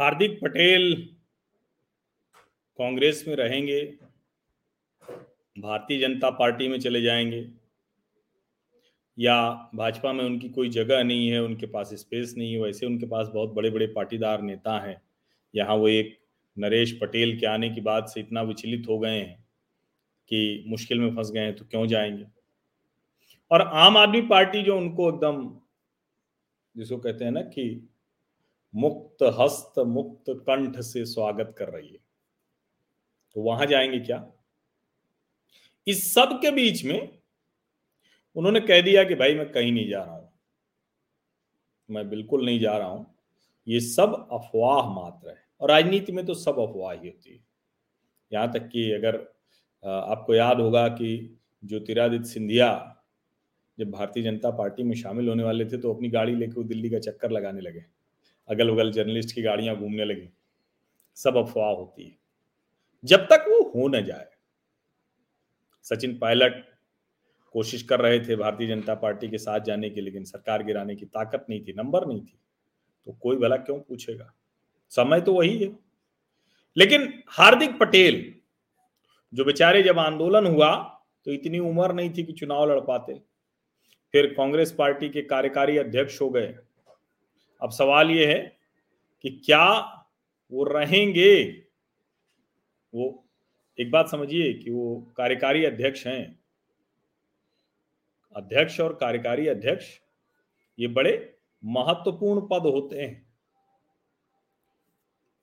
हार्दिक पटेल कांग्रेस में रहेंगे, भारतीय जनता पार्टी में चले जाएँगे, या भाजपा में उनकी कोई जगह नहीं है, उनके पास स्पेस नहीं है, वैसे उनके पास बहुत बड़े बड़े पाटीदार नेता हैं। यहाँ वो एक नरेश पटेल के आने की बात से इतना विचलित हो गए हैं कि मुश्किल में फंस गए हैं तो क्यों जाएँगे? और आम आदमी पार्टी जो उनको एकदम जिसको कहते हैं ना कि मुक्त हस्त, मुक्त कंठ से स्वागत कर रही है। तो वहाँ जाएँगे क्या? इस सब के बीच में उन्होंने कह दिया कि भाई मैं कहीं नहीं जा रहा हूँ। मैं बिल्कुल नहीं जा रहा हूँ। ये सब अफवाह मात्र है। और राजनीति में तो सब अफवाह ही होती है। यहाँ तक कि अगर आपको याद होगा कि ज्योतिरादित्य सिंधिया जब भारतीय जनता पार्टी में शामिल होने वाले थे तो अपनी गाड़ी लेकर दिल्ली का चक्कर लगाने लगे। अगल बगल जर्नलिस्ट की गाड़ियाँ घूमने लगी। सब अफवाह होती है। जब तक वो हो न जाए। सचिन पायलट कोशिश कर रहे थे भारतीय जनता पार्टी के साथ जाने की, लेकिन सरकार गिराने की ताकत नहीं थी, नंबर नहीं थी। तो कोई भला क्यों पूछेगा? समय तो वही है। लेकिन हार्दिक पटेल, जो बेचारे जब आंदोलन हुआ तो इतनी उम्र नहीं थी कि चुनाव लड़ पाते। फिर कांग्रेस पार्टी के कार्यकारी अध्यक्ष हो गए। अब सवाल यह है कि क्या वो रहेंगे? वो एक बात समझिए कि वो कार्यकारी अध्यक्ष हैं। अध्यक्ष और कार्यकारी अध्यक्ष, ये बड़े महत्वपूर्ण पद होते हैं।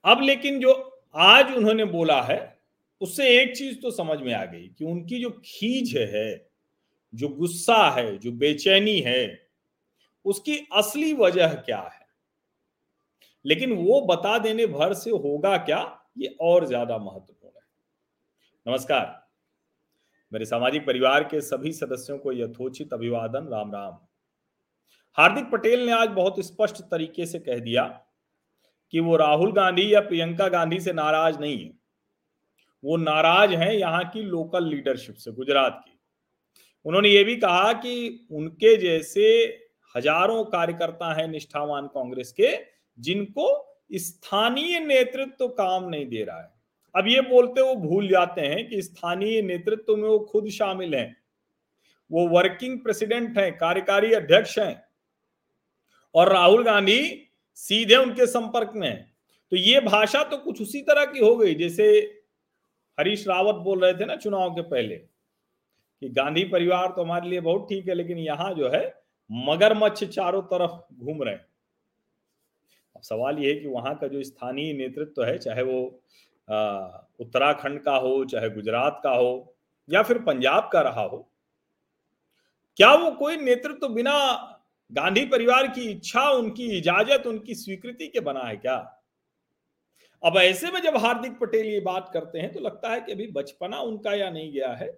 अब लेकिन जो आज उन्होंने बोला है, उससे एक चीज़ तो समझ में आ गई कि उनकी जो खीज है, जो गुस्सा है, जो बेचैनी है, उसकी असली वजह क्या है? लेकिन वो बता देने भर से होगा क्या? ये और ज़्यादा महत्वपूर्ण है। नमस्कार। मेरे सामाजिक परिवार के सभी सदस्यों को यथोचित अभिवादन राम राम हार्दिक पटेल ने आज बहुत स्पष्ट तरीके से कह दिया कि वो राहुल गांधी या प्रियंका गांधी से नाराज़ नहीं है। वो नाराज़ हैं यहाँ की लोकल लीडरशिप से, गुजरात की। उन्होंने ये भी कहा कि उनके जैसे हज़ारों कार्यकर्ता हैं निष्ठावान कांग्रेस के जिनको स्थानीय नेतृत्व तो काम नहीं दे रहा है। अब ये बोलते वो भूल जाते हैं कि स्थानीय नेतृत्व तो में वो खुद शामिल हैं। वो वर्किंग प्रेसिडेंट हैं, कार्यकारी अध्यक्ष हैं। और राहुल गांधी सीधे उनके संपर्क में है। तो ये भाषा तो कुछ उसी तरह की हो गई, जैसे हरीश रावत बोल रहे थे ना चुनाव के पहले, कि गांधी परिवार तो हमारे लिए बहुत ठीक है, लेकिन यहाँ जो है मगरमच्छ चारों तरफ़ घूम रहे हैं। सवाल ये है कि वहाँ का जो स्थानीय नेतृत्व तो है, चाहे वो उत्तराखंड का हो, चाहे गुजरात का हो, या फिर पंजाब का रहा हो, क्या वो कोई नेतृत्व तो बिना गांधी परिवार की इच्छा, उनकी इजाज़त, उनकी स्वीकृति के बना है क्या? अब ऐसे में जब हार्दिक पटेल ये बात करते हैं तो लगता है कि अभी बचपना उनका या नहीं गया है,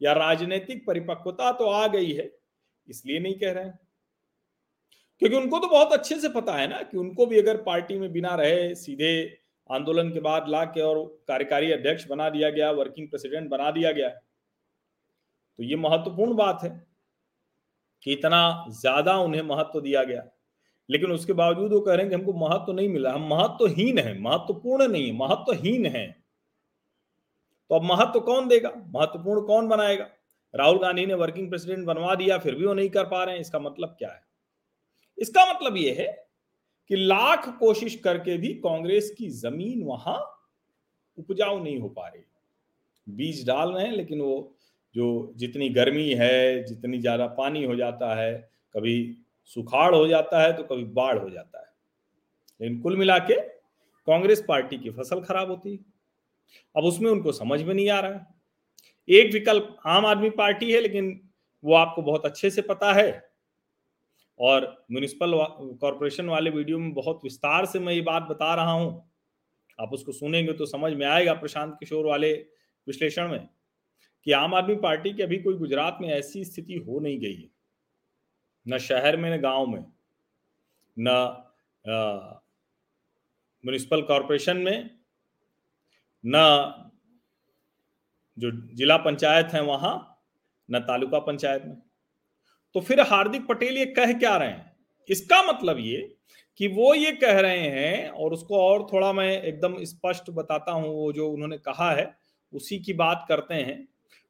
या राजनीतिक परिपक्वता तो आ गई है, इसलिए नहीं कह रहे हैं। क्योंकि उनको तो बहुत अच्छे से पता है ना कि उनको भी अगर पार्टी में बिना रहे, सीधे आंदोलन के बाद ला के और कार्यकारी अध्यक्ष बना दिया गया वर्किंग प्रेसिडेंट बना दिया गया। तो ये महत्वपूर्ण बात है कि इतना ज़्यादा उन्हें महत्व दिया गया। लेकिन उसके बावजूद वो कह रहे हैं कि हमको महत्व तो नहीं मिला। हम महत्वहीन तो है, महत्वपूर्ण तो नहीं है, महत्वहीन है। तो अब महत्व कौन देगा? महत्वपूर्ण कौन बनाएगा? राहुल गांधी ने वर्किंग प्रेसिडेंट बनवा दिया, फिर भी वो नहीं कर पा रहे हैं। इसका मतलब क्या है? इसका मतलब यह है कि लाख कोशिश करके भी कांग्रेस की ज़मीन वहाँ उपजाऊ नहीं हो पा रही। बीज डाल रहे हैं, लेकिन वो जो जितनी गर्मी है, जितनी ज़्यादा पानी हो जाता है, कभी सुखाड़ हो जाता है तो कभी बाढ़ हो जाता है। लेकिन कुल मिला के कांग्रेस पार्टी की फ़सल खराब होती है। अब उसमें उनको समझ में नहीं आ रहा है। एक विकल्प आम आदमी पार्टी है, लेकिन वो आपको बहुत अच्छे से पता है। और म्यूनिसिपल कॉरपोरेशन वाले वीडियो में बहुत विस्तार से मैं ये बात बता रहा हूँ। आप उसको सुनेंगे तो समझ में आएगा प्रशांत किशोर वाले विश्लेषण में कि आम आदमी पार्टी की अभी कोई गुजरात में ऐसी स्थिति हो नहीं गई है। न शहर में, न गाँव में, न म्यूनिसिपल कॉरपोरेशन में, न जो जिला पंचायत है वहाँ, न तालुका पंचायत में। तो फिर हार्दिक पटेल ये कह क्या रहे हैं? इसका मतलब ये कि वो ये कह रहे हैं, और उसको और थोड़ा मैं एकदम स्पष्ट बताता हूँ, वो जो उन्होंने कहा है, उसी की बात करते हैं।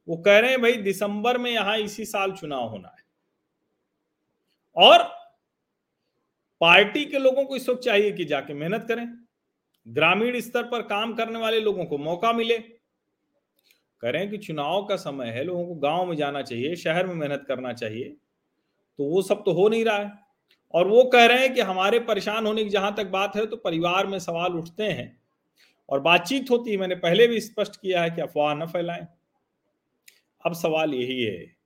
वो कह रहे हैं, भाई, दिसंबर में यहाँ इसी साल चुनाव होना है। और पार्टी के लोगों को इस वक्त चाहिए कि जाके मेहनत करें। ग्रामीण स्तर पर काम करने वाले लोगों को मौका मिले। करें कि चुनाव का समय है, लोगों को गाँव में जाना चाहिए, शहर में मेहनत करना चाहिए। तो वो सब तो हो नहीं रहा है। और वो कह रहे हैं कि हमारे परेशान होने की जहाँ तक बात है तो परिवार में सवाल उठते हैं। और बातचीत होती है, मैंने पहले भी स्पष्ट किया है कि अफवाह न फैलाएँ। अब सवाल यही है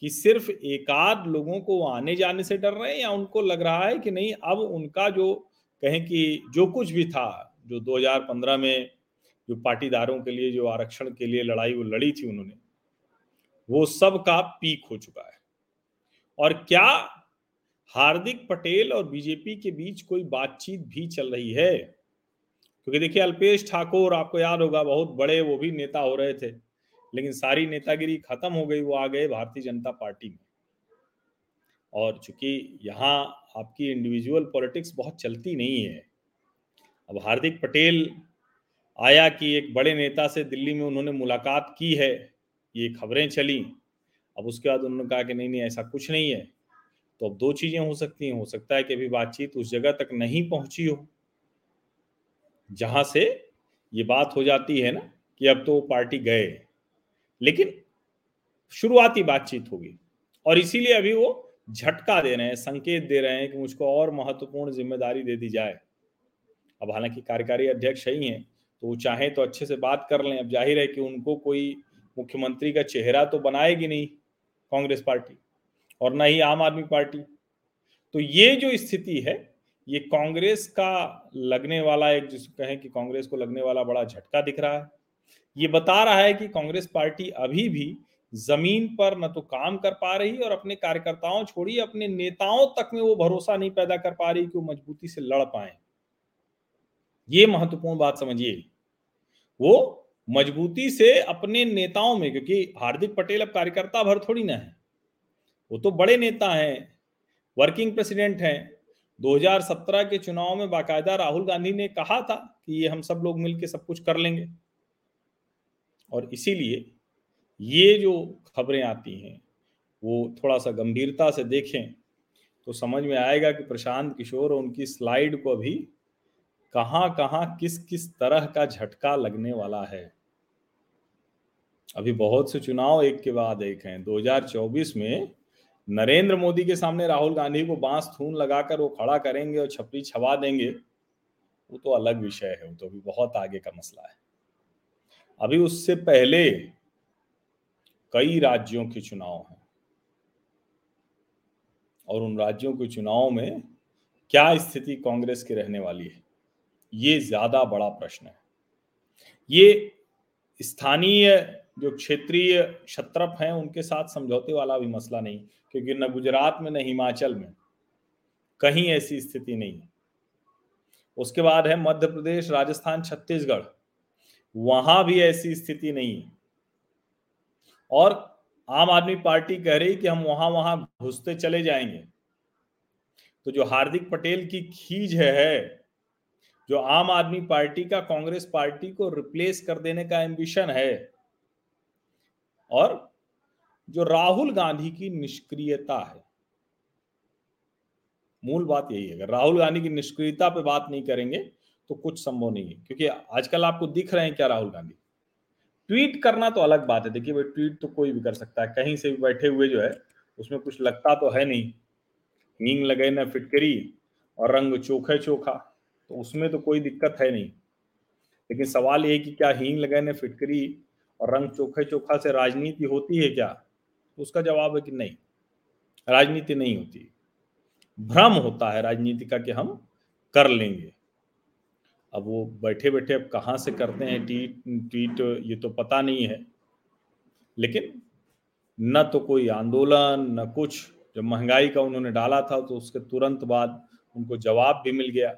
कि सिर्फ़ एकाध लोगों को आने जाने से डर रहे हैं या उनको लग रहा है कि नहीं, अब उनका जो कहें कि जो कुछ भी था, जो 2015 में जो पाटीदारों के लिए, जो आरक्षण के लिए लड़ाई वो लड़ी थी उन्होंने, वो सब का पीक हो चुका है। और क्या हार्दिक पटेल और बीजेपी के बीच कोई बातचीत भी चल रही है? क्योंकि देखिए, अल्पेश ठाकुर, आपको याद होगा, बहुत बड़े वो भी नेता हो रहे थे, लेकिन सारी नेतागिरी खत्म हो गई, वो आ गए भारतीय जनता पार्टी में। और चूँकि यहाँ आपकी इंडिविजुअल पॉलिटिक्स बहुत चलती नहीं है, अब हार्दिक पटेल आया कि एक बड़े नेता से दिल्ली में उन्होंने मुलाकात की है, ये खबरें चली। अब उसके बाद उन्होंने कहा कि नहीं नहीं, ऐसा कुछ नहीं है। तो अब दो चीज़ें हो सकती हैं। हो सकता है कि अभी बातचीत उस जगह तक नहीं पहुँची हो, जहाँ से ये बात हो जाती है ना कि अब तो पार्टी गए, लेकिन शुरुआती बातचीत होगी। और इसीलिए अभी वो झटका दे रहे हैं, संकेत दे रहे हैं कि मुझको और महत्वपूर्ण ज़िम्मेदारी दे दी जाए। अब हालाँकि कार्यकारी अध्यक्ष ही हैं तो वो चाहे तो अच्छे से बात कर लें। अब ज़ाहिर है कि उनको कोई मुख्यमंत्री का चेहरा तो बनाएगी नहीं। कांग्रेस पार्टी और ना ही आम आदमी पार्टी। तो ये जो स्थिति है, ये कांग्रेस का लगने वाला एक जिसको कहें कि कांग्रेस को लगने वाला बड़ा झटका दिख रहा है। ये बता रहा है कि कांग्रेस पार्टी अभी भी ज़मीन पर न तो काम कर पा रही और अपने कार्यकर्ताओं छोड़ी अपने नेताओं तक में वो भरोसा नहीं पैदा कर पा रही कि वो मजबूती से लड़ पाए। ये महत्वपूर्ण बात समझिए। वो मजबूती से अपने नेताओं में, क्योंकि हार्दिक पटेल अब कार्यकर्ता भर थोड़ी ना है। वो तो बड़े नेता हैं, वर्किंग प्रेसिडेंट हैं। 2017 के चुनाव में बाकायदा राहुल गांधी ने कहा था कि ये हम सब लोग मिलकर सब कुछ कर लेंगे। और इसीलिए ये जो खबरें आती हैं, वो थोड़ा सा गंभीरता से देखें तो समझ में आएगा कि प्रशांत किशोर और उनकी स्लाइड को अभी कहाँ कहाँ किस किस तरह का झटका लगने वाला है? अभी बहुत से चुनाव एक के बाद एक हैं। 2024 में नरेंद्र मोदी के सामने राहुल गांधी को बाँस थून लगाकर वो खड़ा करेंगे और छपरी छवा देंगे, वो तो अलग विषय है, वो तो अभी बहुत आगे का मसला है। अभी उससे पहले कई राज्यों के चुनाव हैं। और उन राज्यों के चुनाव में क्या स्थिति कांग्रेस की रहने वाली है? ये ज़्यादा बड़ा प्रश्न है। ये स्थानीय जो क्षेत्रीय क्षत्रप हैं, उनके साथ समझौते वाला भी मसला नहीं, क्योंकि न गुजरात में, न हिमाचल में कहीं ऐसी स्थिति नहीं है। उसके बाद है मध्य प्रदेश, राजस्थान, छत्तीसगढ़, वहाँ भी ऐसी स्थिति नहीं है। और आम आदमी पार्टी कह रही कि हम वहाँ वहाँ घुसते चले जाएँगे। तो जो हार्दिक पटेल की खींच है जो आम आदमी पार्टी का कांग्रेस पार्टी को रिप्लेस कर देने का एम्बिशन है, और जो राहुल गांधी की निष्क्रियता है, मूल बात यही है, अगर राहुल गांधी की निष्क्रियता पे बात नहीं करेंगे तो कुछ संभव नहीं है, क्योंकि आजकल आपको दिख रहे हैं क्या राहुल गांधी? ट्वीट करना तो अलग बात है, देखिए भाई ट्वीट तो कोई भी कर सकता है, कहीं से भी बैठे हुए जो है, उसमें कुछ लगता तो है नहीं हींग लगे ना फिटकरी, और रंग चोखे चोखा। तो उसमें तो कोई दिक्कत है नहीं। लेकिन सवाल ये कि क्या हींग लगे ना फिटकरी और रंग चोखे चोखा से राजनीति होती है क्या? उसका जवाब है कि नहीं। राजनीति नहीं होती। भ्रम होता है राजनीति का कि हम कर लेंगे। अब वो बैठे बैठे अब कहाँ से करते हैं? ट्वीट ट्वीट ये तो पता नहीं है। लेकिन न तो कोई आंदोलन, न कुछ। जब महँगाई का उन्होंने डाला था तो उसके तुरंत बाद उनको जवाब भी मिल गया।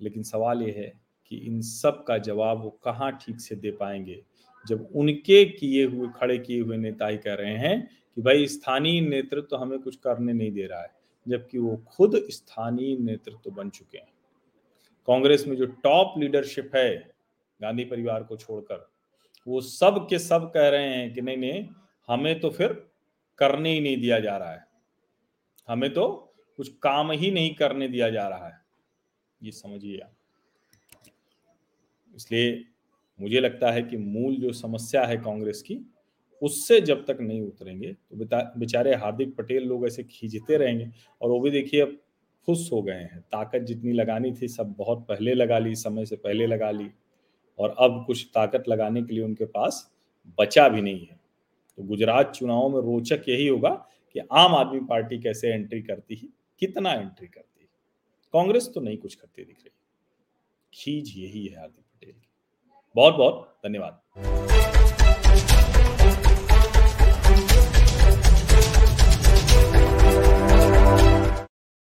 लेकिन सवाल ये है कि इन सब का जवाब वो कहाँ ठीक से दे पाएँगे? जब उनके किए हुए, खड़े किए हुए नेता ही कह रहे हैं कि भाई स्थानीय नेतृत्व तो हमें कुछ करने नहीं दे रहा है, जबकि वो खुद स्थानीय नेतृत्व तो बन चुके हैं। कांग्रेस में जो टॉप लीडरशिप है गांधी परिवार को छोड़कर, वो सब के सब कह रहे हैं कि नहीं नहीं, हमें तो फिर करने ही नहीं दिया जा रहा है। हमें तो कुछ काम ही नहीं करने दिया जा रहा है। ये समझिए आप। इसलिए मुझे लगता है कि मूल जो समस्या है कांग्रेस की, उससे जब तक नहीं उतरेंगे तो बेचारे हार्दिक पटेल लोग ऐसे खींचते रहेंगे और वो भी देखिए अब खुश हो गए हैं। ताकत जितनी लगानी थी, सब बहुत पहले लगा ली, समय से पहले लगा ली और अब कुछ ताकत लगाने के लिए उनके पास बचा भी नहीं है। तो गुजरात चुनाव में रोचक यही होगा कि आम आदमी पार्टी कैसे एंट्री करती है, कितना एंट्री करती कांग्रेस तो नहीं कुछ करती दिख रही। खीज यही है हार्दिक पटेल की। बहुत बहुत धन्यवाद।